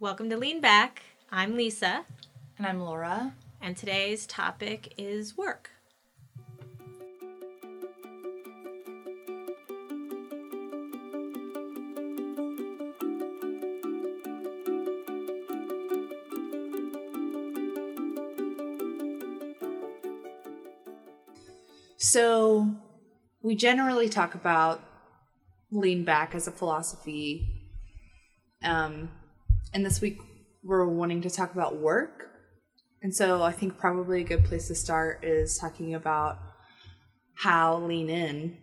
Welcome to Lean Back. I'm Lisa, And I'm Laura. and today's topic is work. So, we generally talk about lean back as a philosophy. Um, and this week we're wanting to talk about work. And so, I think probably a good place to start is talking about how lean in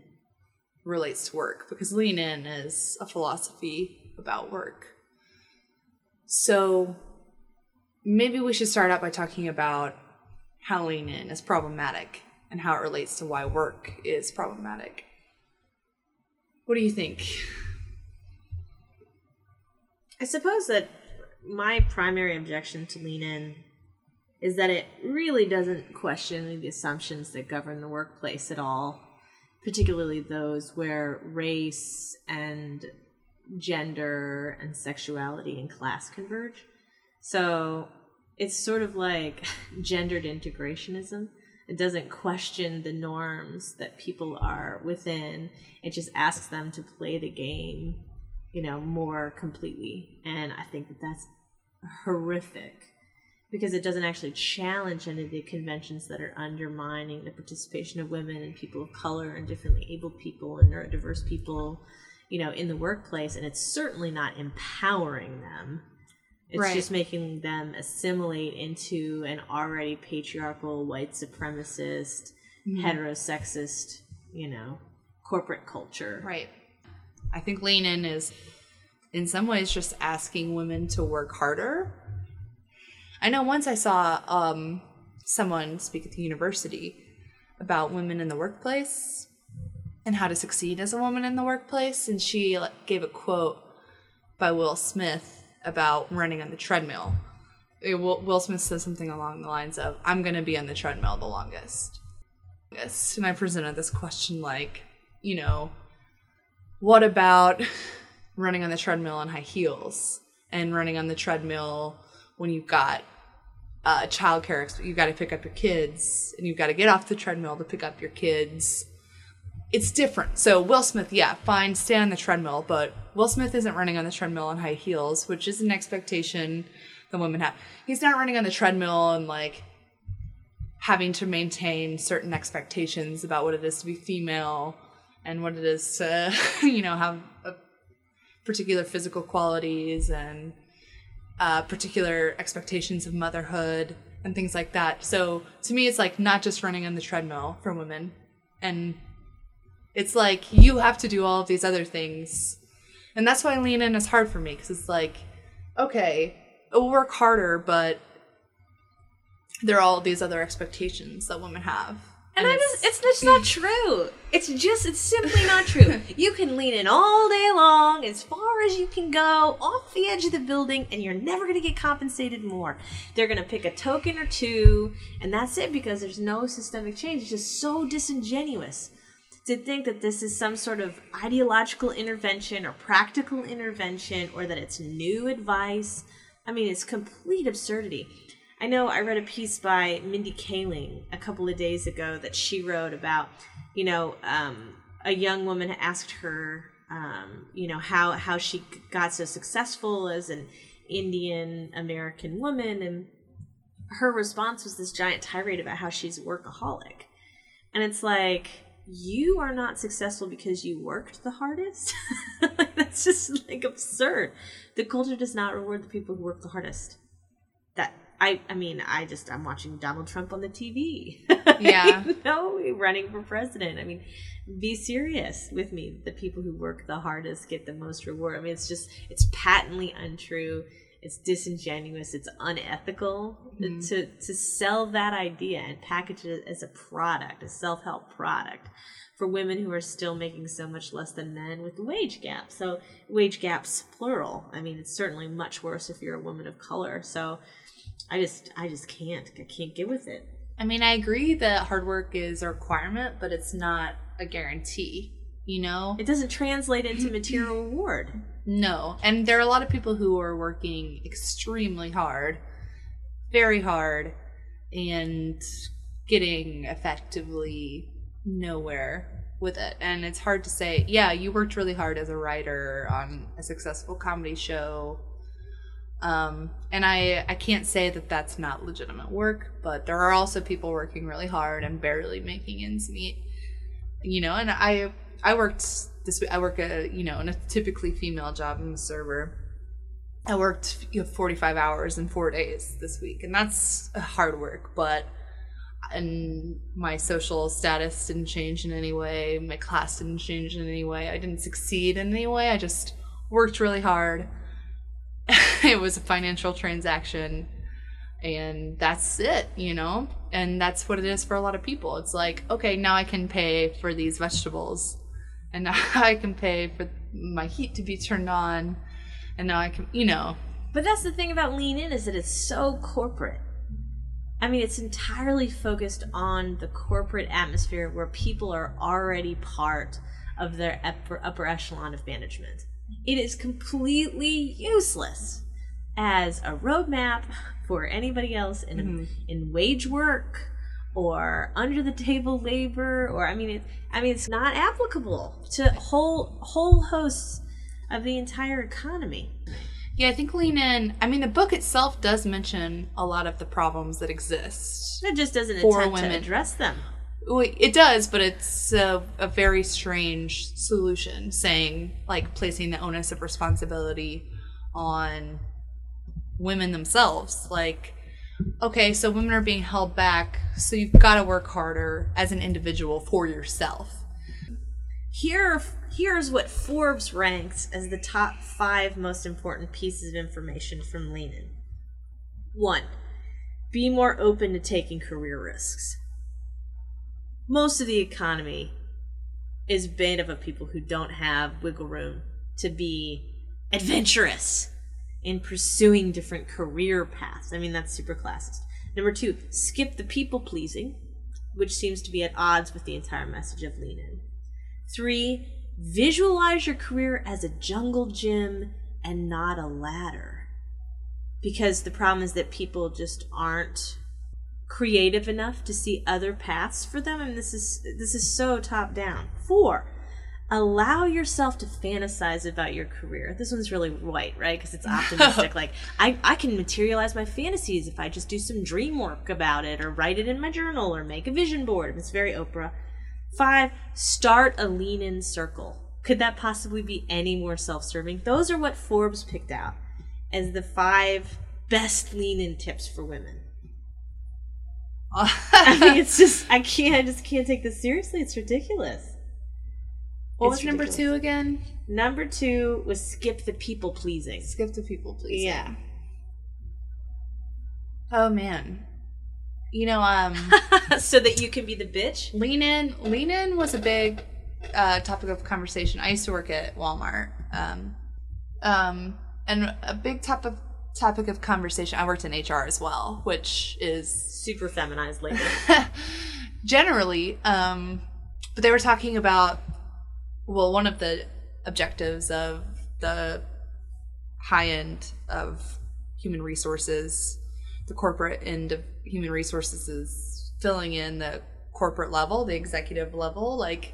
relates to work because lean in is a philosophy about work. So, maybe we should start out by talking about how lean in is problematic and how it relates to why work is problematic. What do you think? I suppose that my primary objection to lean in is that it really doesn't question the assumptions that govern the workplace at all, particularly those where race and gender and sexuality and class converge. So it's sort of like gendered integrationism. It doesn't question the norms that people are within. It just asks them to play the game, you know, more completely. And I think that that's horrific because it doesn't actually challenge any of the conventions that are undermining the participation of women and people of color and differently abled people and neurodiverse people, you know, in the workplace. And it's certainly not empowering them. It's Right. just making them assimilate into an already patriarchal, white supremacist, mm-hmm. heterosexist, you know, corporate culture. Right. I think lean in is, in some ways, just asking women to work harder. I know once I saw um, someone speak at the university about women in the workplace and how to succeed as a woman in the workplace, and she gave a quote by Will Smith about running on the treadmill. Will Smith says something along the lines of, "I'm going to be on the treadmill the longest." Longest. And I presented this question like, you know, what about running on the treadmill in high heels and running on the treadmill when you've got uh, childcare? You've got to pick up your kids and you've got to get off the treadmill to pick up your kids. It's different. So Will Smith, yeah, fine, stay on the treadmill, but Will Smith isn't running on the treadmill in high heels, which is an expectation that women have. He's not running on the treadmill and like having to maintain certain expectations about what it is to be female and what it is to, you know, have particular physical qualities and uh, particular expectations of motherhood and things like that. So to me, it's like not just running on the treadmill for women. And it's like you have to do all of these other things. And that's why lean in is hard for me because it's like, okay, we'll work harder, but there are all these other expectations that women have. And I just, it's just not true. It's just, it's simply not true. You can lean in all day long, as far as you can go, off the edge of the building, and you're never going to get compensated more. They're going to pick a token or two, and that's it because there's no systemic change. It's just so disingenuous to think that this is some sort of ideological intervention or practical intervention or that it's new advice. I mean, it's complete absurdity. I know I read a piece by Mindy Kaling a couple of days ago that she wrote about, you know, um, a young woman asked her, um, you know, how how she got so successful as an Indian American woman, and her response was this giant tirade about how she's a workaholic, and it's like you are not successful because you worked the hardest. like, that's just like absurd. The culture does not reward the people who work the hardest. I I mean I just I'm watching Donald Trump on the TV. Yeah. you know, running for president. I mean, be serious with me. The people who work the hardest get the most reward. I mean, it's just it's patently untrue. It's disingenuous. It's unethical mm-hmm. to to sell that idea and package it as a product, a self help product for women who are still making so much less than men with the wage gap. So wage gaps plural. I mean, it's certainly much worse if you're a woman of color. So I just I just can't I can't get with it. I mean, I agree that hard work is a requirement, but it's not a guarantee. You know? It doesn't translate into material reward. No. And there are a lot of people who are working extremely hard, very hard, and getting effectively nowhere with it. And it's hard to say, yeah, you worked really hard as a writer on a successful comedy show. Um, and I, I can't say that that's not legitimate work, but there are also people working really hard and barely making ends meet. You know, and I I worked this I work a you know in a typically female job. in the server. I worked you know, 45 hours in four days this week, and that's hard work. But and my social status didn't change in any way. My class didn't change in any way. I didn't succeed in any way. I just worked really hard. it was a financial transaction and that's it, you know? And that's what it is for a lot of people. It's like, okay, now I can pay for these vegetables, and now I can pay for my heat to be turned on, and now I can, you know. But that's the thing about Lean In is that it's so corporate. I mean, it's entirely focused on the corporate atmosphere where people are already part of their upper, upper echelon of management. It is completely useless as a roadmap for anybody else in Mm-hmm. in wage work or under the table labor or I mean it I mean it's not applicable to whole whole hosts of the entire economy. Yeah, I think Lean In, I mean, the book itself does mention a lot of the problems that exist. It just doesn't For attempt women. to address them. It does, but it's a, a very strange solution, saying, like, placing the onus of responsibility on women themselves. Like, okay, so women are being held back, so you've got to work harder as an individual for yourself. Here, here's what Forbes ranks as the top five most important pieces of information from Leanin. One, be more open to taking career risks. Most of the economy is made up of people who don't have wiggle room to be adventurous in pursuing different career paths. I mean, that's super classist. Number two, skip the people pleasing, which seems to be at odds with the entire message of Lean In. Three, visualize your career as a jungle gym and not a ladder. Because the problem is that people just aren't creative enough to see other paths for them and this is this is so top down. Four, allow yourself to fantasize about your career. This one's really white, right? Because it's optimistic. like I, I can materialize my fantasies if I just do some dream work about it or write it in my journal or make a vision board. It's very Oprah. Five, start a lean in circle. Could that possibly be any more self serving? Those are what Forbes picked out as the five best lean in tips for women. I mean, it's just, I can't, I just can't take this seriously. It's ridiculous. what It's was number two again? Number two was skip the people pleasing. Skip the people, please. Yeah. Oh, man. You know, um, so that you can be the bitch? Lean In, Lean In was a big uh, topic of conversation. I used to work at Walmart, um, um, and a big topic of topic of conversation. I worked in HR as well, which is Super feminized lately. generally, um, but they were talking about well, one of the objectives of the high end of human resources, the corporate end of human resources is filling in the corporate level, the executive level, like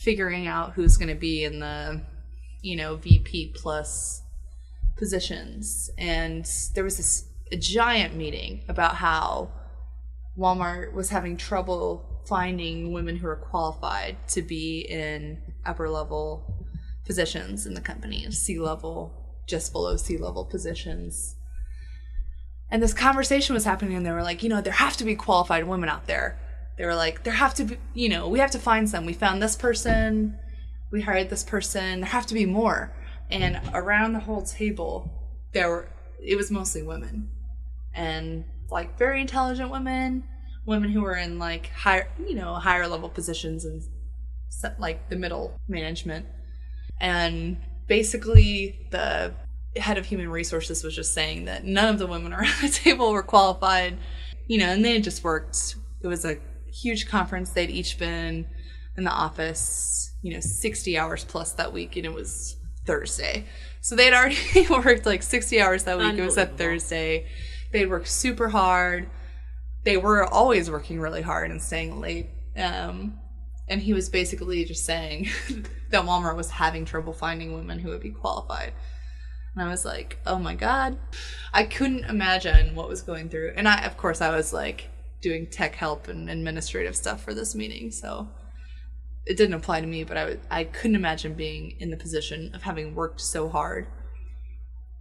figuring out who's going to be in the, you know, VP plus positions. And there was this a giant meeting about how Walmart was having trouble finding women who are qualified to be in upper level positions in the company, C level, just below C level positions. And this conversation was happening, and they were like, you know, there have to be qualified women out there. They were like, there have to be, you know, we have to find some. We found this person, we hired this person, there have to be more. And around the whole table, there were, it was mostly women. And like very intelligent women, women who were in like higher, you know, higher level positions and like the middle management. And basically, the head of human resources was just saying that none of the women around the table were qualified, you know, and they had just worked. It was a huge conference. They'd each been in the office, you know, 60 hours plus that week, and it was Thursday. So they'd already worked like 60 hours that week. It was that Unbelievable. Thursday. They'd worked super hard. They were always working really hard and staying late. Um, and he was basically just saying that Walmart was having trouble finding women who would be qualified. And I was like, oh my God. I couldn't imagine what was going through. And I, of course, I was like doing tech help and administrative stuff for this meeting. So it didn't apply to me, but I, was, I couldn't imagine being in the position of having worked so hard.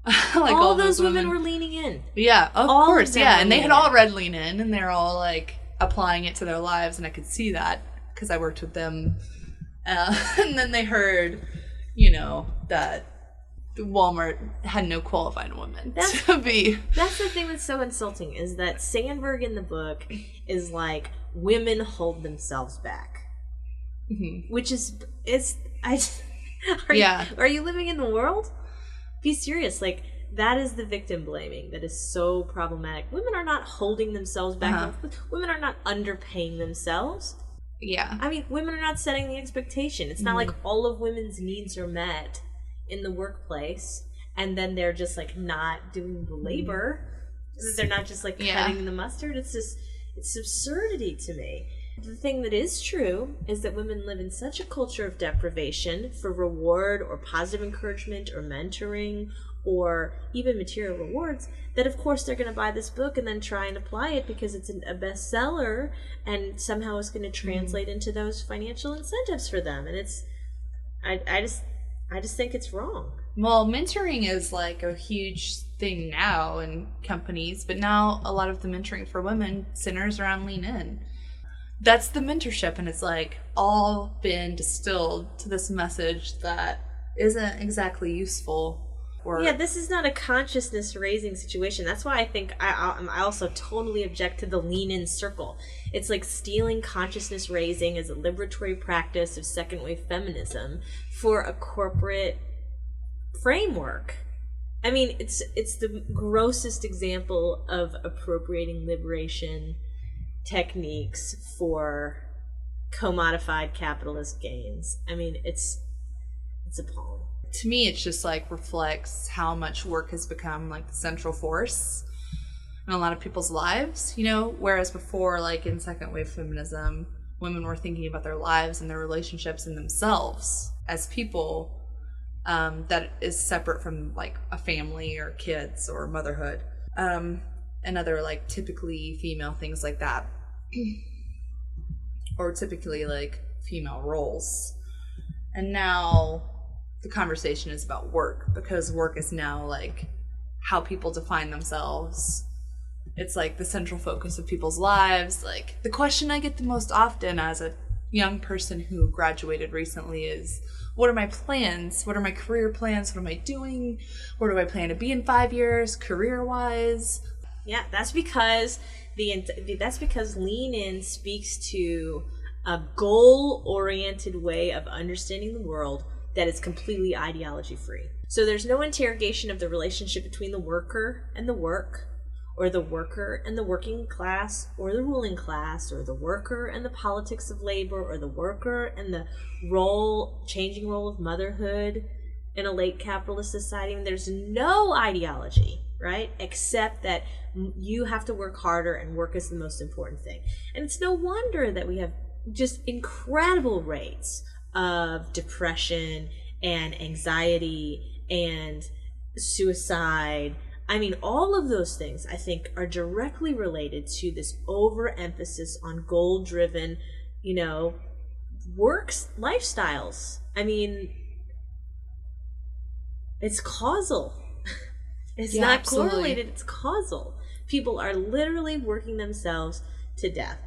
like all, those women, were leaning in. yeah, of All course, them yeah, and they had all read Lean In, and they're all like applying it to their lives, and I could see that because I worked with them. Uh, and then they heard, you know, that Walmart had no qualified women That's- to be. That's the thing that's so insulting is that Sandberg in the book is like women hold themselves back, Mhm. which is it's I. Are Yeah. You, are you living in the world? Be serious. Like that is the victim blaming that is so problematic. Women are not holding themselves back. Uh-huh. Women are not underpaying themselves. Yeah, I mean, women are not setting the expectation. It's not Mm-hmm. like all of women's needs are met in the workplace and then they're just like not doing the labor. They're not just like Mm-hmm. Yeah. cutting the mustard. It's just it's absurdity to me. The thing that is true is that women live in such a culture of deprivation for reward or positive encouragement or mentoring or even material rewards that of course they're going to buy this book and then try and apply it because it's a bestseller and somehow it's going to mm-hmm. translate into those financial incentives for them. And it's I, I just i just think it's wrong. Well, mentoring is like a huge thing now in companies, but now a lot of the mentoring for women centers around lean in. That's the mentorship, and it's like all been distilled to this message that isn't exactly useful. Or yeah this is not a consciousness raising situation that's why i think I, I um, I also totally object to the lean in circle it's like stealing consciousness raising as a liberatory practice of second wave feminism for a corporate framework i mean it's it's the grossest example of appropriating liberation techniques for commodified capitalist gains. I mean it's it's appalling. To me, it's just like reflects how much work has become like the central force in a lot of people's lives, you know, whereas before, like in second wave feminism, women were thinking about their lives and their relationships and themselves as people um, that is separate from like a family or kids or motherhood um, and other like typically female things like that or typically like female roles. And now the conversation is about work because work is now like how people define themselves. It's like the central focus of people's lives. Like the question i get the most often as a young person who graduated recently is what are my plans? What are my career plans? What am i doing? Where do i plan to be in five years career wise Yeah, that's because the that's because lean in speaks to a goal-oriented way of understanding the world that is completely ideology free. So there's no interrogation of the relationship between the worker and the work or the worker and the working class or the ruling class or the worker and the politics of labor or the worker and the role changing role of motherhood in a late capitalist society and there's no ideology right except that you have to work harder and work is the most important thing and it's no wonder that we have just incredible rates of depression and anxiety and suicide I mean, all of those things I think are directly related to this overemphasis on goal driven, you know, works lifestyles. I mean, it's causal. It's Yeah, not absolutely. correlated, it's causal. People are literally working themselves to death.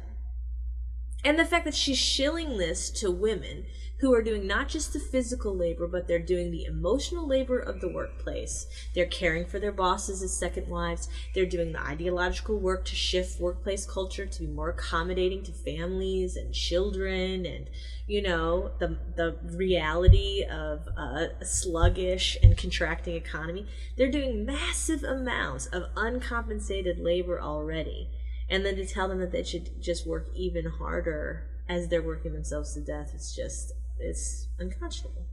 And the fact that she's shilling this to women who are doing not just the physical labor, but they're doing the emotional labor of the workplace. They're caring for their bosses as second wives. They're doing the ideological work to shift workplace culture to be more accommodating to families and children and, you know, the, the reality of a sluggish and contracting economy. They're doing massive amounts of uncompensated labor already and then to tell them that they should just work even harder as they're working themselves to death. It's just it's unconscionable.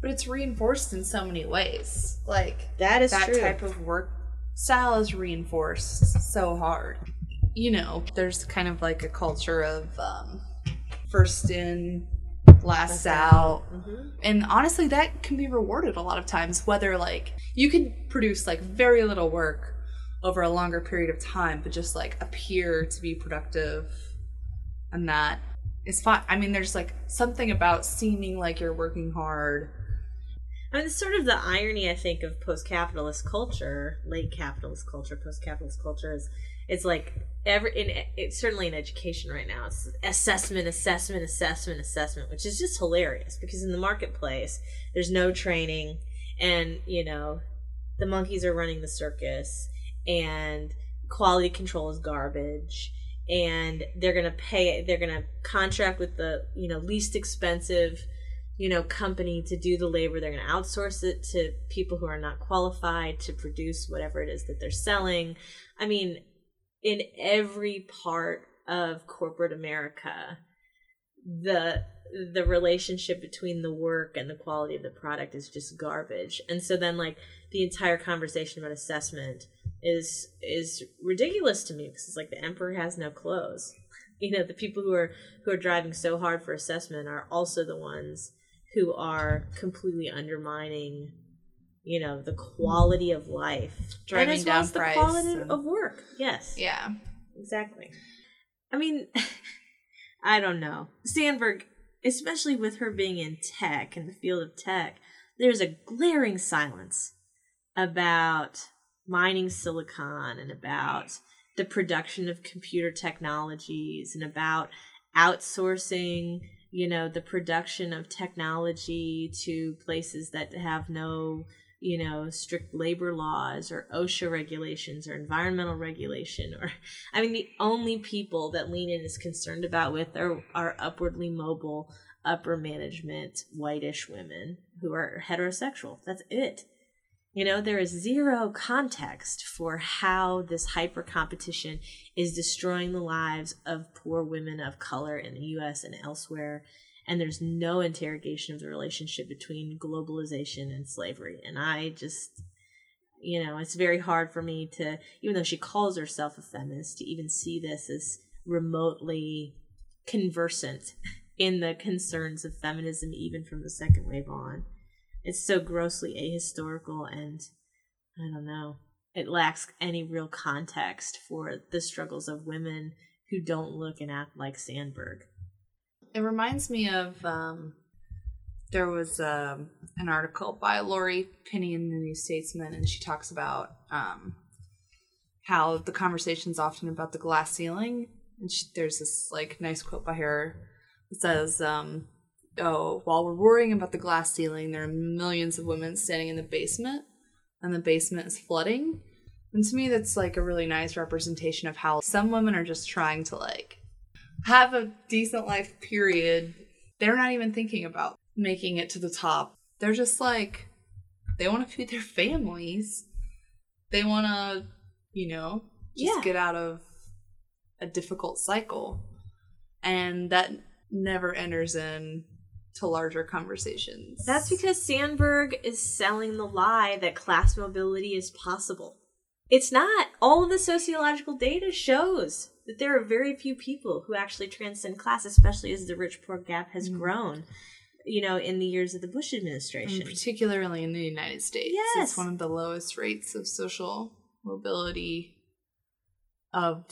But it's reinforced in so many ways. Like That is that true. type of work style is reinforced so hard. You know, there's kind of like a culture of um, first in, last out. Mhm. And honestly, that can be rewarded a lot of times, whether like you can produce like very little work over a longer period of time, but just like appear to be productive and that is fine. I mean, there's like something about seeming like you're working hard. I mean, it's sort of the irony, I think, of post-capitalist culture, late capitalist culture, post-capitalist culture is it's like every in it's certainly in education right now. It's assessment, assessment, assessment, assessment, which is just hilarious because in the marketplace there's no training, and you know the monkeys are running the circus, and quality control is garbage. And they're gonna pay. They're gonna contract with the you know least expensive you know company to do the labor they're going to outsource it to people who are not qualified to produce whatever it is that they're selling i mean in every part of corporate america the the relationship between the work and the quality of the product is just garbage and so then like the entire conversation about assessment is is ridiculous to me because it's like the emperor has no clothes. You know the people who are who are driving so hard for assessment are also the ones who are completely undermining you know the quality of life. Driving and as well down as the price quality and- of work. Yes. Yeah. exactly. I mean i don't know. Sandberg especially with her being in tech in the field of tech there's a glaring silence about mining silicon and about the production of computer technologies and about outsourcing you know the production of technology to places that have no you know strict labor laws or osha regulations or environmental regulation or i mean the only people that lean in is concerned about with are, are upwardly mobile upper management whitish women who are heterosexual. That's it you know, there is zero context for how this hyper competition is destroying the lives of poor women of color in the US and elsewhere. And there's no interrogation of the relationship between globalization and slavery. And I just, you know, it's very hard for me to, even though she calls herself a feminist, to even see this as remotely conversant in the concerns of feminism, even from the second wave on it's so grossly ahistorical and I don't know. It lacks any real context for the struggles of women who don't look and act like Sandberg. It reminds me of um, there was um, an article by Laurie Penny in the New Statesman, and she talks about um, how the conversation's often about the glass ceiling. And she, there's this like nice quote by her that says, um, "Oh, while we're worrying about the glass ceiling, there are millions of women standing in the basement, and the basement is flooding." And to me, that's like a really nice representation of how some women are just trying to like have a decent life period they're not even thinking about making it to the top they're just like they want to feed their families they want to you know just Yeah. get out of a difficult cycle and that never enters in to larger conversations That's because Sandberg is selling the lie that class mobility is possible. It's not. All of the sociological data shows that there are very few people who actually transcend class, especially as the rich poor gap has mm. grown, you know, in the years of the Bush administration. and particularly in the united states Yes. it's one of the lowest rates of social mobility of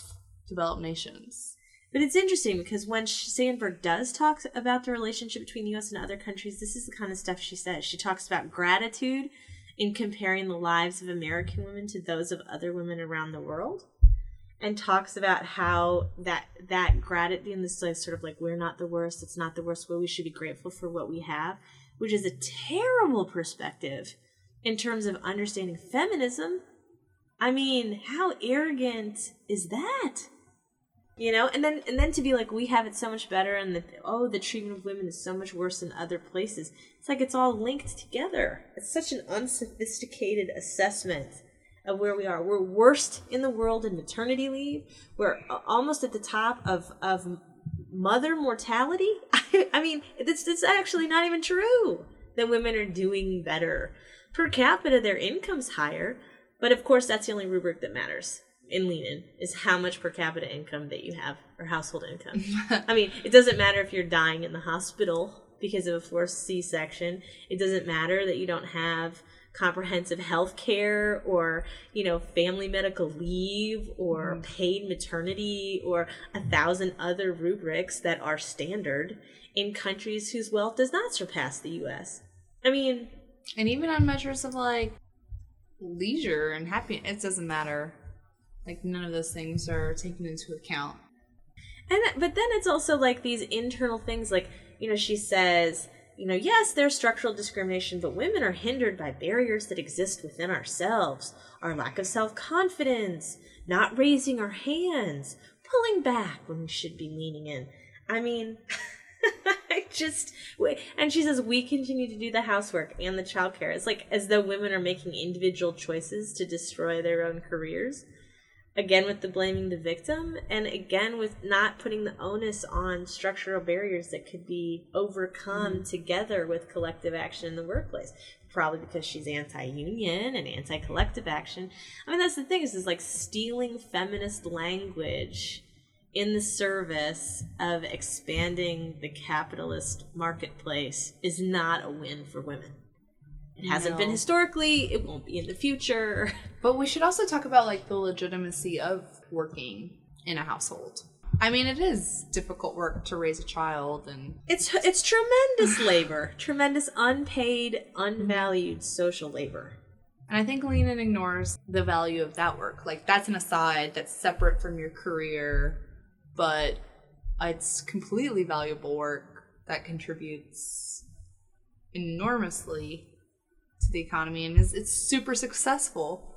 developed nations But it's interesting because when Sandberg does talk about the relationship between the U.S. and other countries, this is the kind of stuff she says. She talks about gratitude in comparing the lives of American women to those of other women around the world, and talks about how that that gratitude and this sort of like we're not the worst, it's not the worst. Well, we should be grateful for what we have, which is a terrible perspective in terms of understanding feminism. I mean, how arrogant is that? You know and then and then to be like we have it so much better and that oh the treatment of women is so much worse than other places. It's like it's all linked together. It's such an unsophisticated assessment of where we are. We're worst in the world in maternity leave. We're almost at the top of of mother mortality. I, I mean, it's it's actually not even true that women are doing better. Per capita. Their income's higher, but of course, that's the only rubric that matters in lean in is how much per capita income that you have or household income. I mean, it doesn't matter if you're dying in the hospital because of a forced C-section. It doesn't matter that you don't have comprehensive health care or, you know, family medical leave or Mm-hmm. paid maternity or a thousand other rubrics that are standard in countries whose wealth does not surpass the US. I mean, And even on measures of like leisure and happiness, it doesn't matter. Like none of those things are taken into account. And but then it's also like these internal things like, you know, she says, you know, yes, there's structural discrimination, but women are hindered by barriers that exist within ourselves. Our lack of self-confidence, not raising our hands, pulling back when we should be leaning in. I mean, I just. And she says we continue to do the housework and the childcare. It's like as though women are making individual choices to destroy their own careers again with the blaming the victim and again with not putting the onus on structural barriers that could be overcome mm-hmm. together with collective action in the workplace. Probably because she's anti-union and anti-collective action. I mean that's the thing is is like stealing feminist language in the service of expanding the capitalist marketplace is not a win for women it hasn't been historically it won't be in the future But we should also talk about like the legitimacy of working in a household. I mean, it is difficult work to raise a child and It's it's tremendous labor, tremendous unpaid, unvalued social labor. And I think Lean In ignores the value of that work. Like that's an aside that's separate from your career, but it's completely valuable work that contributes enormously to the economy and is it's super successful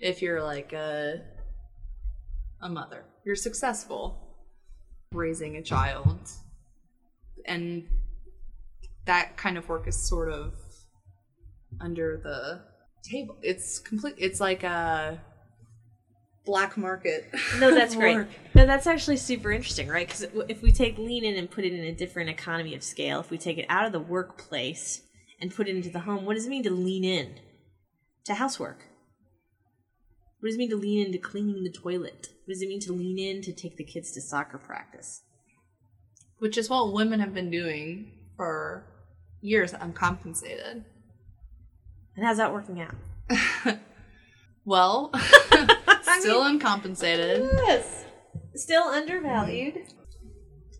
if you're like a a mother. You're successful raising a child. And that kind of work is sort of under the table. It's complete. It's like a black market. No, that's great. No, that's actually super interesting, right? Because if we take lean in and put it in a different economy of scale, if we take it out of the workplace and put it into the home, what does it mean to lean in to housework? What does it mean to lean into cleaning the toilet? What does it mean to lean in to take the kids to soccer practice? Which is what women have been doing for years, uncompensated. And how's that working out? Well, still uncompensated. Yes. Still undervalued. Mm-hmm.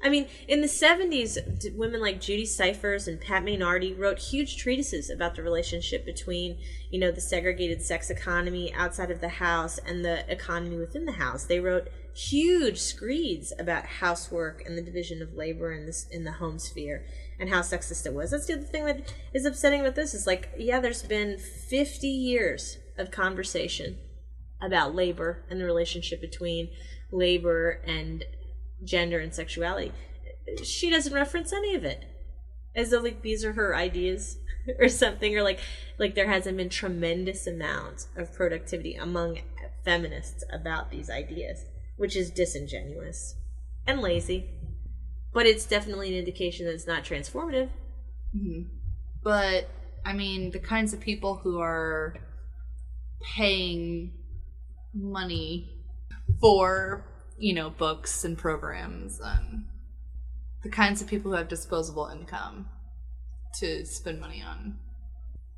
I mean, in the 70s, women like Judy Syfers and Pat Mainardi wrote huge treatises about the relationship between, you know, the segregated sex economy outside of the house and the economy within the house. They wrote huge screeds about housework and the division of labor in this in the home sphere and how sexist it was. That's the other thing that is upsetting about this is like, yeah, there's been 50 years of conversation about labor and the relationship between labor and gender and sexuality. She doesn't reference any of it. As though like these are her ideas or something, or like like there hasn't been tremendous amount of productivity among feminists about these ideas, which is disingenuous and lazy. But it's definitely an indication that it's not transformative. Mm-hmm. But I mean, the kinds of people who are paying money for, you know, books and programs and the kinds of people who have disposable income to spend money on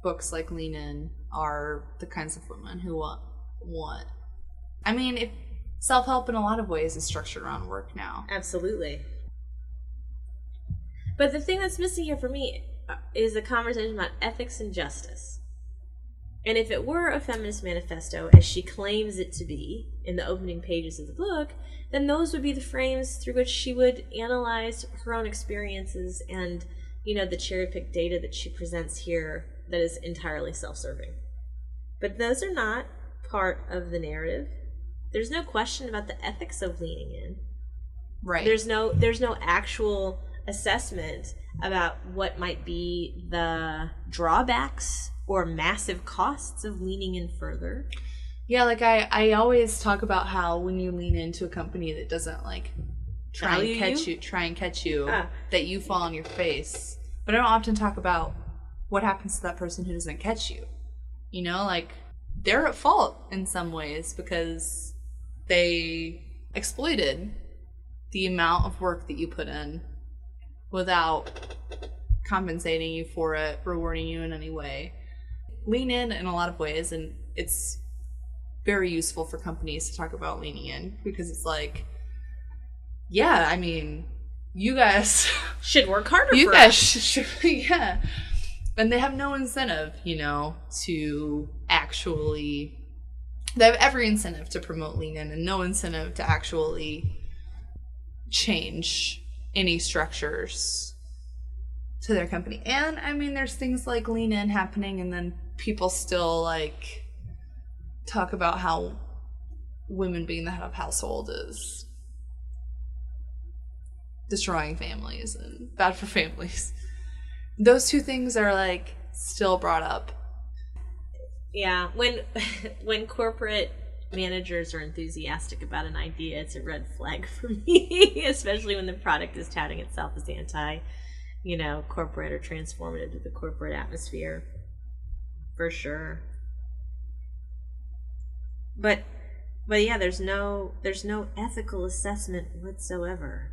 books like Lean In are the kinds of women who want want. I mean, if self-help in a lot of ways is structured around work now. Absolutely. But the thing that's missing here for me uh, is a conversation about ethics and justice. And if it were a feminist manifesto, as she claims it to be in the opening pages of the book, then those would be the frames through which she would analyze her own experiences and, you know, the cherry picked data that she presents here that is entirely self serving. But those are not part of the narrative. There's no question about the ethics of leaning in Right. there's no there's no actual assessment about what might be the drawbacks or massive costs of leaning in further Yeah, like I, I always talk about how when you lean into a company that doesn't like try Value and catch you? you? try and catch you, Ah. that you fall on your face. But I don't often talk about what happens to that person who doesn't catch you. You know, like they're at fault in some ways because they exploited the amount of work that you put in without compensating you for it, rewarding you in any way. Lean in in a lot of ways, and it's very useful for companies to talk about leaning in because it's like, yeah, I mean, you guys, Should work harder you for guys us. should, yeah, and they have no incentive, you know, to actually. They have every incentive to promote lean in, and no incentive to actually change any structures to their company. And I mean, there's things like lean in happening, and then people still like talk about how women being the head of household is destroying families and bad for families. Those two things are like still brought up. Yeah, when when corporate managers are enthusiastic about an idea, it's a red flag for me, especially when the product is touting itself as anti, you know, corporate or transformative to the corporate atmosphere. For sure. But but yeah, there's no there's no ethical assessment whatsoever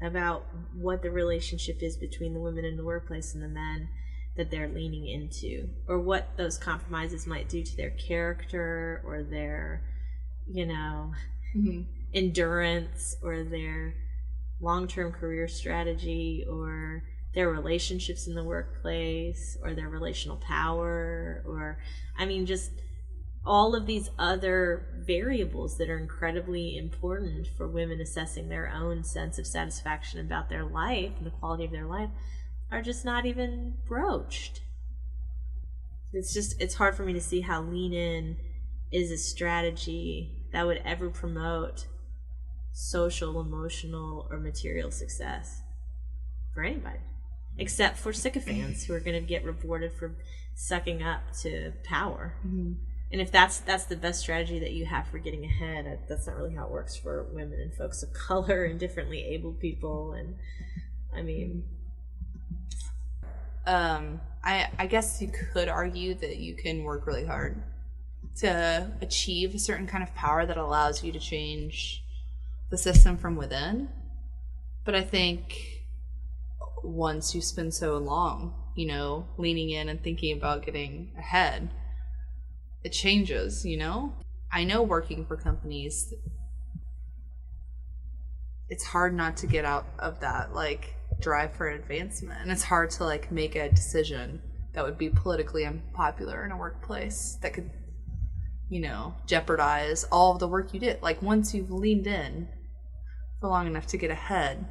about what the relationship is between the women in the workplace and the men that they're leaning into or what those compromises might do to their character or their you know mm-hmm. endurance or their long-term career strategy or their relationships in the workplace or their relational power or i mean just all of these other variables that are incredibly important for women assessing their own sense of satisfaction about their life and the quality of their life are just not even broached. It's just it's hard for me to see how lean in is a strategy that would ever promote social, emotional, or material success for anybody. Except for sycophants who are going to get rewarded for sucking up to power. And if that's that's the best strategy that you have for getting ahead, uh, that's not really how it works for women and folks of color and differently abled people. And I mean, um I I guess you could argue that you can work really hard to achieve a certain kind of power that allows you to change the system from within. But I think once you spend so long, you know, leaning in and thinking about getting ahead, it changes, you know? I know working for companies it's hard not to get out of that like drive for advancement and it's hard to like make a decision that would be politically unpopular in a workplace that could you know jeopardize all of the work you did like once you've leaned in for long enough to get ahead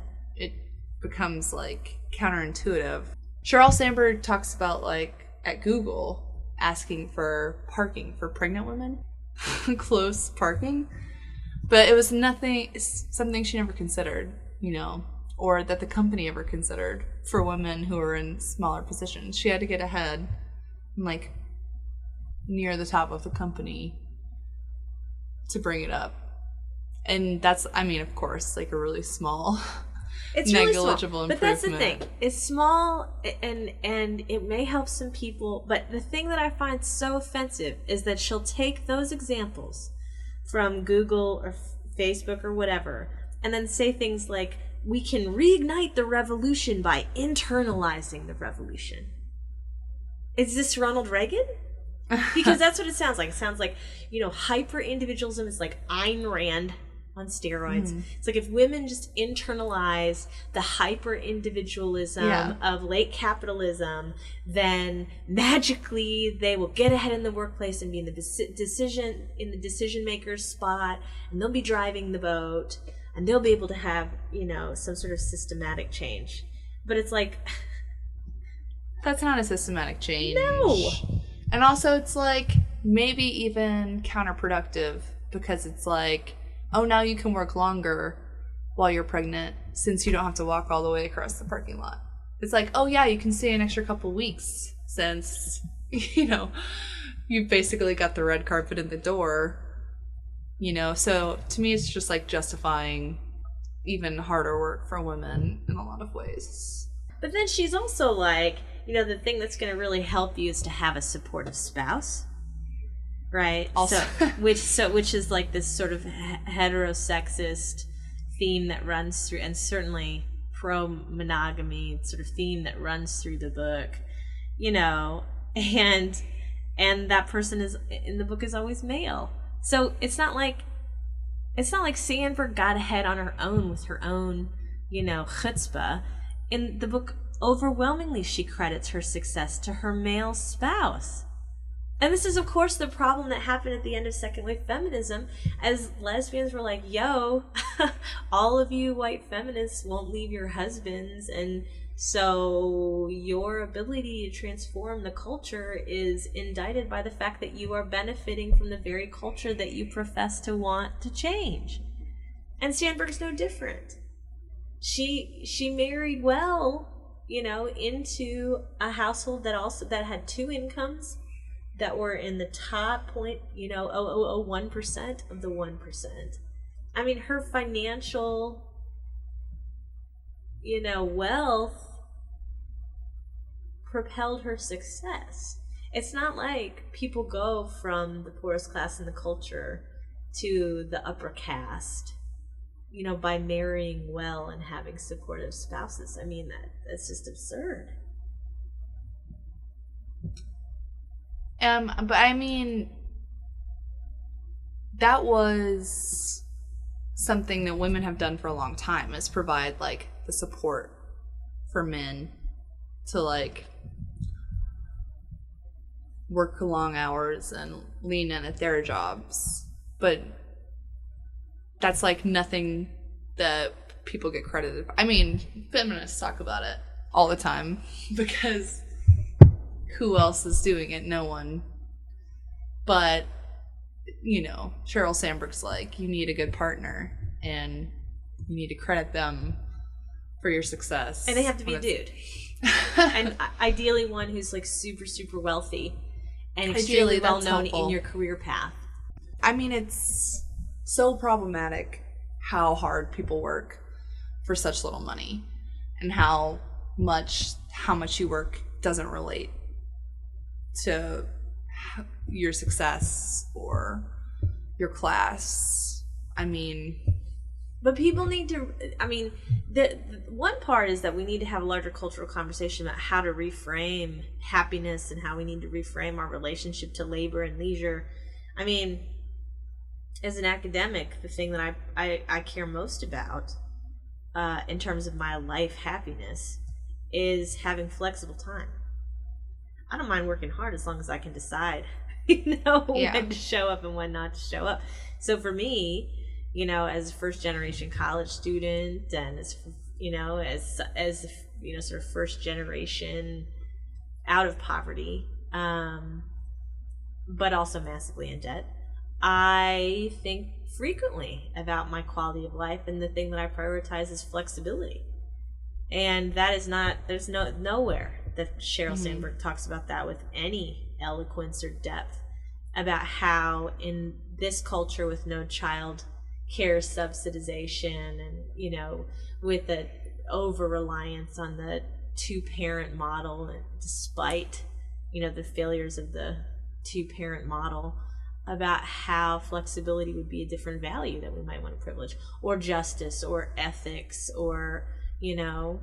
becomes like counterintuitive. Sheryl Sandberg talks about like at Google asking for parking for pregnant women. Close parking. But it was nothing something she never considered you know or that the company ever considered for women who are in smaller positions. She had to get ahead and like near the top of the company to bring it up. And that's i mean of course like a really small it's really small. Negligible But that's the thing. It's small, and and it may help some people. But the thing that I find so offensive is that she'll take those examples from Google or Facebook or whatever, and then say things like, "We can reignite the revolution by internalizing the revolution." Is this Ronald Reagan? because that's what it sounds like. It sounds like, you know, hyper individualism is like Ayn Rand on steroids. Hmm. It's like if women just internalize the hyper individualism Yeah. of late capitalism, then magically they will get ahead in the workplace and be in the decision in the decision maker's spot, and they'll be driving the boat, and they'll be able to have you know some sort of systematic change. But it's like That's not a systematic change. No. And also, it's like maybe even counterproductive because it's like, oh, now you can work longer while you're pregnant since you don't have to walk all the way across the parking lot. It's like, oh, yeah, you can stay an extra couple weeks since, you know, you've basically got the red carpet in the door, you know? So to me, it's just like justifying even harder work for women in a lot of ways. But then she's also like, you know, the thing that's going to really help you is to have a supportive spouse. Right. Also- so, which so which is like this sort of heterosexist theme that runs through and certainly pro monogamy sort of theme that runs through the book. You know, and and that person is in the book is always male. So it's not like it's not like Sandberg got ahead on her own with her own, you know, chutzpah. In the book, overwhelmingly she credits her success to her male spouse. And this is, of course, the problem that happened at the end of second wave feminism, as lesbians were like, yo, all of you white feminists won't leave your husbands, and so your ability to transform the culture is indicted by the fact that you are benefiting from the very culture that you profess to want to change. And Sandberg's no different. She she married well, you know, into a household that also that had two incomes that were in the top point, you know, oh oh oh one percent of the one percent. I mean, her financial, you know, wealth propelled her success. It's not like people go from the poorest class in the culture to the upper caste, you know, by marrying well and having supportive spouses. I mean, that that's just absurd. Um, but I mean, that was something that women have done for a long time is provide like the support for men to like work long hours and lean in at their jobs. But that's like nothing that people get credited. For. I mean, feminists talk about it all the time because who else is doing it? No one. But you know, Sheryl Sandberg's like, you need a good partner and you need to credit them for your success. And they have to be a dude. and ideally one who's like super super wealthy and Ideally, extremely well known helpful. in your career path. I mean, it's so problematic how hard people work for such little money and how much how much you work doesn't relate to your success or your class. I mean, But people need to. I mean, the, the one part is that we need to have a larger cultural conversation about how to reframe happiness and how we need to reframe our relationship to labor and leisure. I mean, as an academic, the thing that I I, I care most about uh, in terms of my life happiness is having flexible time. I don't mind working hard as long as I can decide, you know, Yeah. when to show up and when not to show up. So for me, you know, as a first generation college student and as you know, as as you know, sort of first generation out of poverty, um, but also massively in debt. I think frequently about my quality of life, and the thing that I prioritize is flexibility. And that is not there's no nowhere that Sheryl Mhm. Sandberg talks about that with any eloquence or depth about how in this culture with no child care subsidization and you know with the over reliance on the two parent model despite you know the failures of the two parent model about how flexibility would be a different value that we might want to privilege or justice or ethics or you know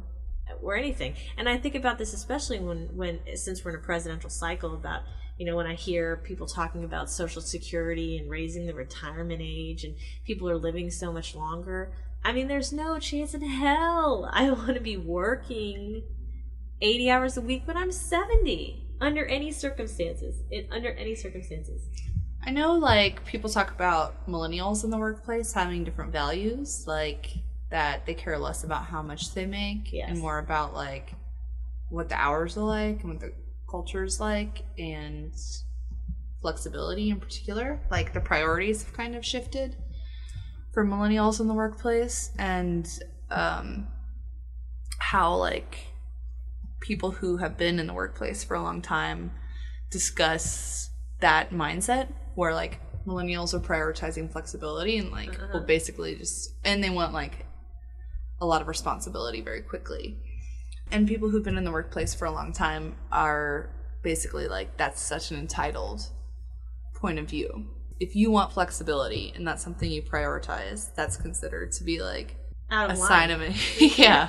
or anything. And i think about this especially when when since we're in a presidential cycle about you know when i hear people talking about social security and raising the retirement age and people are living so much longer i mean there's no chance in hell i want to be working 80 hours a week when i'm 70 under any circumstances under any circumstances. I know like people talk about millennials in the workplace having different values, like that they care less about how much they make Yes. and more about like what the hours are like and what the culture is like and flexibility in particular. Like the priorities have kind of shifted for millennials in the workplace and um how like people who have been in the workplace for a long time discuss that mindset where like millennials are prioritizing flexibility and like Uh-huh. will basically just and they want like a lot of responsibility very quickly. And people who've been in the workplace for a long time are basically like, that's such an entitled point of view. If you want flexibility and that's something you prioritize, that's considered to be like Out a line. sign of it. yeah.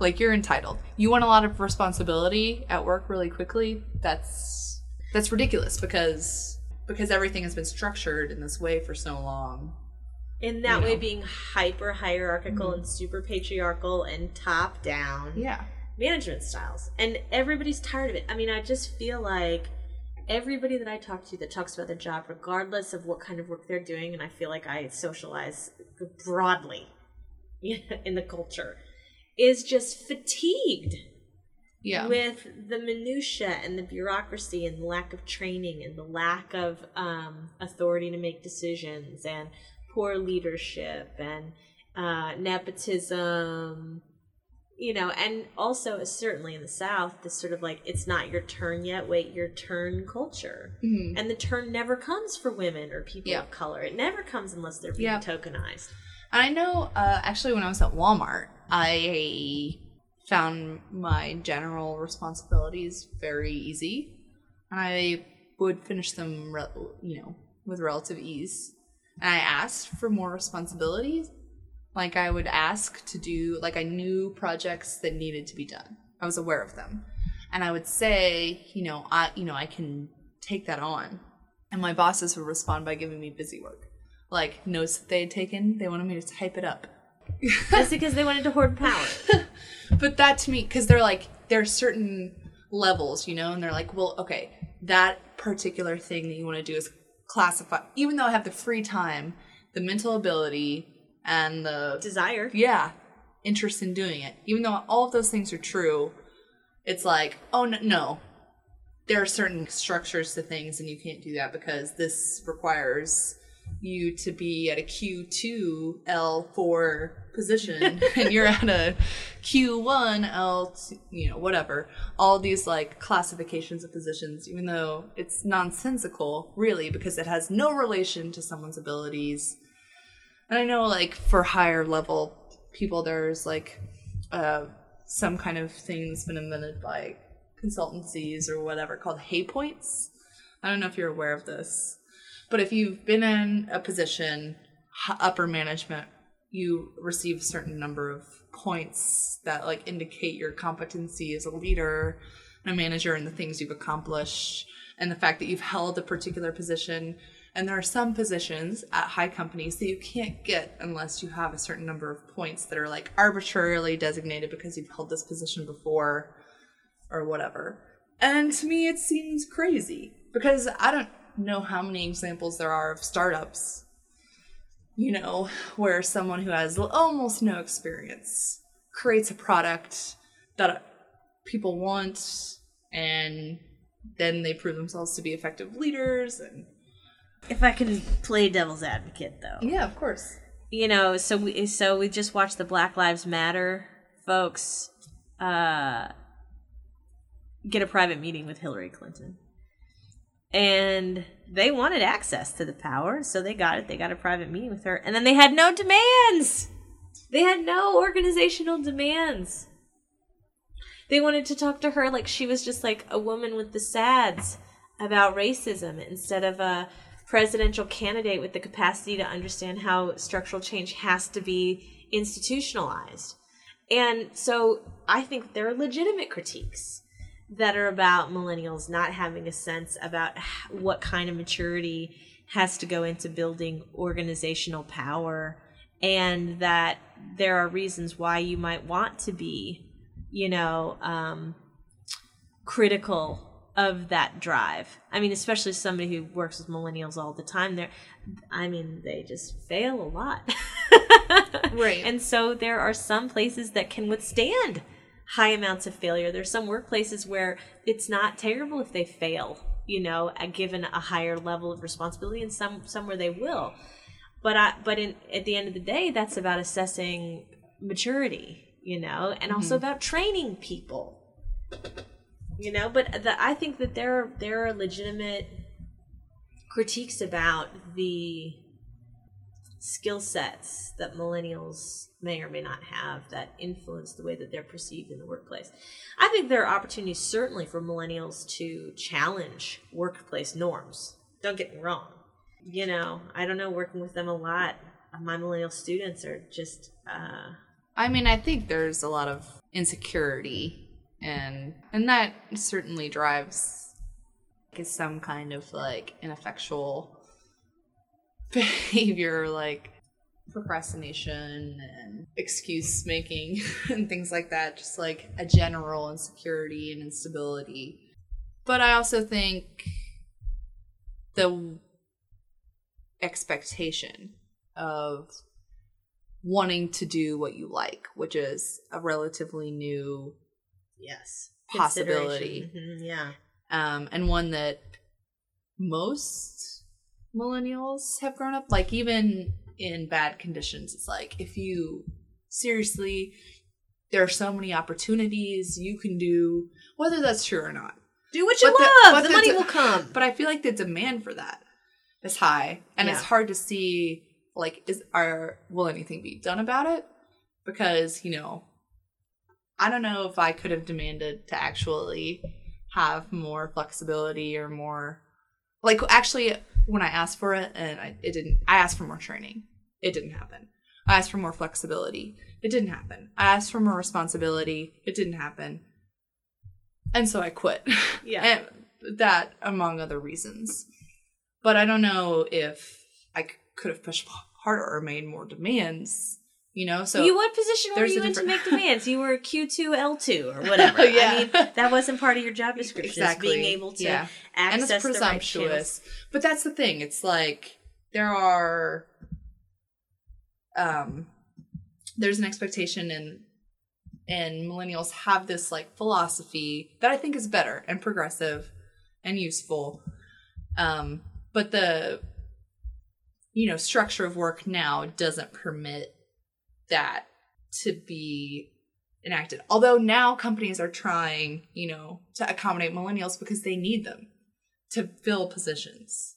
Like you're entitled. You want a lot of responsibility at work really quickly. That's that's ridiculous because because everything has been structured in this way for so long. In that way know. being hyper hierarchical and super patriarchal and top down Yeah. management styles and everybody's tired of it i mean i just feel like everybody that i talk to that talks about their job regardless of what kind of work they're doing and i feel like i socialize broadly in the culture is just fatigued Yeah. with the minutia and the bureaucracy and the lack of training and the lack of um, authority to make decisions and poor leadership and uh, nepotism you know and also certainly in the south this sort of like it's not your turn yet wait your turn culture Mhm. and the turn never comes for women or people Yeah. of color it never comes unless they're being Yeah. tokenized And I know, uh, actually, when I was at Walmart, I found my general responsibilities very easy. And I would finish them, re- you know, with relative ease. And I asked for more responsibilities. Like, I would ask to do, like, I knew projects that needed to be done. I was aware of them. And I would say, you know, I, you know, I can take that on. And my bosses would respond by giving me busy work like notes that they had taken. They wanted me to type it up. that's because they wanted to hoard power But that to me, because they're like, there are certain levels, you know, and they're like, well, okay, that particular thing that you want to do is classify, even though I have the free time, the mental ability, and the, desire yeah, interest in doing it, even though all of those things are true, it's like, oh, no, no. There are certain structures to things, and you can't do that because this requires you to be at a Q2 L4 position and you're at a Q1 L, you know, whatever. All these like classifications of positions, even though it's nonsensical, really, because it has no relation to someone's abilities. And I know, like, for higher level people, there's like uh, some kind of thing that's been invented by consultancies or whatever called hay points. I don't know if you're aware of this. But if you've been in a position, upper management, you receive a certain number of points that like indicate your competency as a leader and a manager and the things you've accomplished and the fact that you've held a particular position. And there are some positions at high companies that you can't get unless you have a certain number of points that are like arbitrarily designated because you've held this position before or whatever. And to me, it seems crazy because I don't know how many examples there are of startups, you know, where someone who has almost no experience creates a product that people want and then they prove themselves to be effective leaders and if i can play devil's advocate though. Yeah of course. You know so we so we just watched the black lives matter folks uh get a private meeting with hillary clinton and they wanted access to the power so they got it. They got a private meeting with her. And then they had no demands. They had no organizational demands. They wanted to talk to her like she was just like a woman with the sads about racism instead of a presidential candidate with the capacity to understand how structural change has to be institutionalized. And so I think there are legitimate critiques that are about millennials not having a sense about what kind of maturity has to go into building organizational power and that there are reasons why you might want to be you know um, critical of that drive i mean especially somebody who works with millennials all the time they're i mean they just fail a lot Right. and so there are some places that can withstand high amounts of failure. There's some workplaces where it's not terrible if they fail you know given a higher level of responsibility and some somewhere they will. But I, but in, at the end of the day that's about assessing maturity you know and also mm-hmm. about training people. You know but the, i think that there are there are legitimate critiques about the skill sets that millennials may or may not have that influence the way that they're perceived in the workplace. I think there are opportunities certainly for millennials to challenge workplace norms. Don't get me wrong. You know, I don't know, working with them a lot, my millennial students are just. Uh, I mean, I think there's a lot of insecurity, and and that certainly drives like, some kind of like ineffectual behavior like procrastination and excuse making and things like that just like a general insecurity and instability. But i also think the expectation of wanting to do what you like which is a relatively new yes. possibility. Mm-hmm, yeah. Um and one that most millennials have grown up. Like even in bad conditions, it's like if you seriously, there are so many opportunities you can do, whether that's true or not. Do what you But love. The, the money de- will come. But I feel like the demand for that is high, and it's hard to see like is are will anything be done about it? Because you know, I don't know if I could have demanded to actually have more flexibility or more like actually when I asked for it and I, it didn't I asked for more training. It didn't happen. I asked for more flexibility. It didn't happen. I asked for more responsibility. It didn't happen. And so I quit. Yeah. and that among other reasons. But I don't know if I could have pushed harder or made more demands, you know? So you what position were you in to make demands? You were Q two L two or whatever. Yeah. I mean, that wasn't part of your job description. Exactly. Being able to Yeah. access and it's the right presumptuous. but that's the thing. It's like there are um there's an expectation and and millennials have this like philosophy that I think is better and progressive and useful. Um but the you know structure of work now doesn't permit that to be enacted. Although now companies are trying, you know, to accommodate millennials because they need them to fill positions.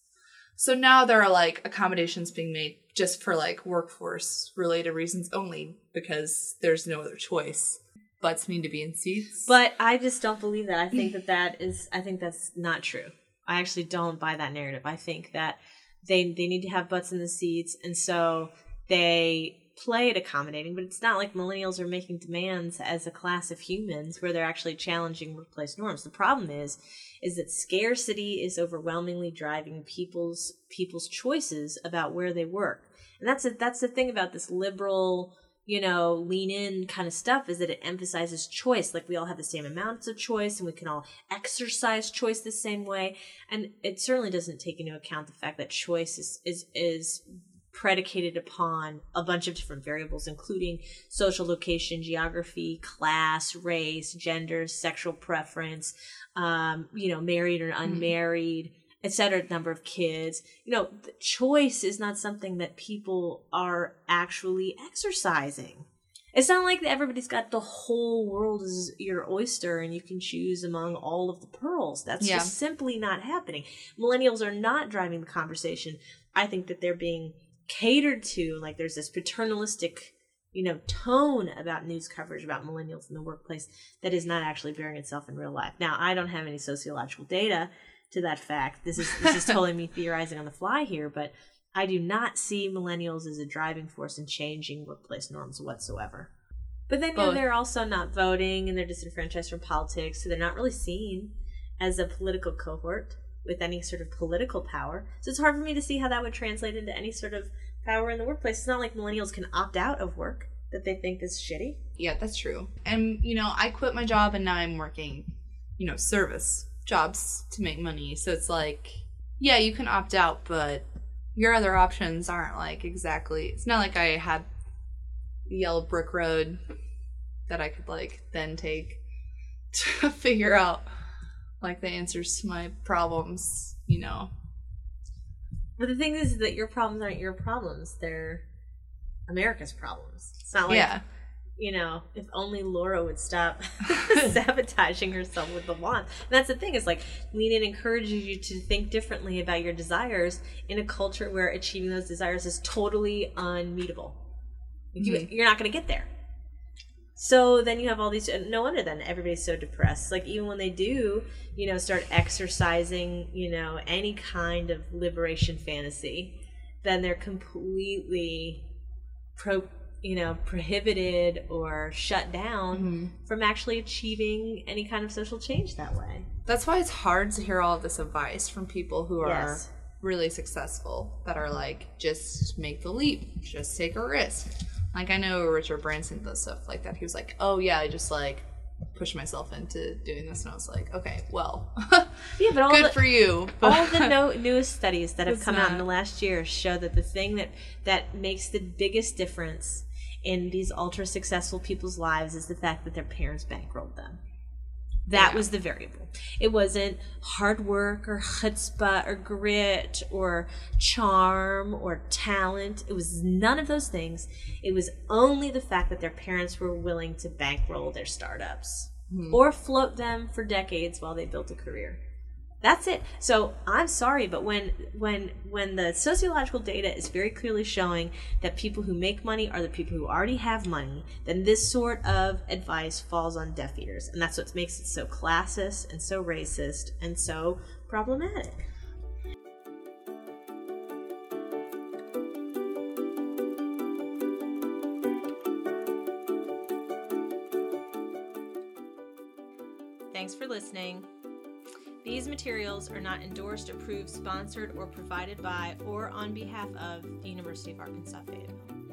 So now there are like accommodations being made just for like workforce related reasons only because there's no other choice. Butts need to be in seats. But I just don't believe that. I think that that is. I think that's not true. I actually don't buy that narrative. I think that they they need to have butts in the seats, and so they play at accommodating. But it's not like millennials are making demands as a class of humans where they're actually challenging workplace norms. The problem is is that scarcity is overwhelmingly driving people's people's choices about where they work. And that's a, that's the thing about this liberal you know, lean in kind of stuff is that it emphasizes choice. Like we all have the same amounts of choice and we can all exercise choice the same way. And it certainly doesn't take into account the fact that choice is, is, is predicated upon a bunch of different variables, including social location, geography, class, race, gender, sexual preference, um, you know, married or unmarried, etc. Number of kids. You know, the choice is not something that people are actually exercising. It's not like everybody's got the whole world as your oyster and you can choose among all of the pearls. That's Yeah. just simply not happening. Millennials are not driving the conversation. I think that they're being catered to. Like there's this paternalistic, you know, tone about news coverage about millennials in the workplace that is not actually bearing itself in real life. Now, I don't have any sociological data to that fact. This is this is totally me theorizing on the fly here, but I do not see millennials as a driving force in changing workplace norms whatsoever. But then you know, they're also not voting and they're disenfranchised from politics, so they're not really seen as a political cohort with any sort of political power. So it's hard for me to see how that would translate into any sort of power in the workplace. It's not like millennials can opt out of work that they think is shitty. Yeah, that's true. And you know, I quit my job and now I'm working, you know, service jobs to make money. So it's like, yeah, you can opt out, but your other options aren't like exactly. It's not like I had the yellow brick road that I could like then take to figure out like the answers to my problems, you know. But the thing is that your problems aren't your problems; they're America's problems. It's not like yeah. you know, if only Laura would stop sabotaging herself with the wand. And that's the thing is like Lean encourages you to think differently about your desires in a culture where achieving those desires is totally unmeetable. You, Mhm. You're not going to get there. So then you have all these. No wonder then everybody's so depressed. Like even when they do, you know, start exercising, you know, any kind of liberation fantasy, then they're completely pro, you know, prohibited or shut down Mm-hmm. from actually achieving any kind of social change that way. That's why it's hard to hear all of this advice from people who are Yes. really successful that are like, just make the leap, just take a risk. Like I know Richard Branson does stuff like that. He was like, oh yeah, I just like push myself into doing this, and I was like, okay, well, Yeah, but all good the, for you. all the no, newest studies that have come out in the last year show that the thing that that makes the biggest difference in these ultra successful people's lives is the fact that their parents bankrolled them. That Yeah. was the variable. It wasn't hard work or chutzpah or grit or charm or talent. It was none of those things. It was only the fact that their parents were willing to bankroll their startups hmm. or float them for decades while they built a career. That's it. So I'm sorry, but when when when the sociological data is very clearly showing that people who make money are the people who already have money, then this sort of advice falls on deaf ears, and that's what makes it so classist and so racist and so problematic. Thanks for listening. These materials are not endorsed, approved, sponsored, or provided by or on behalf of the University of Arkansas Fayetteville.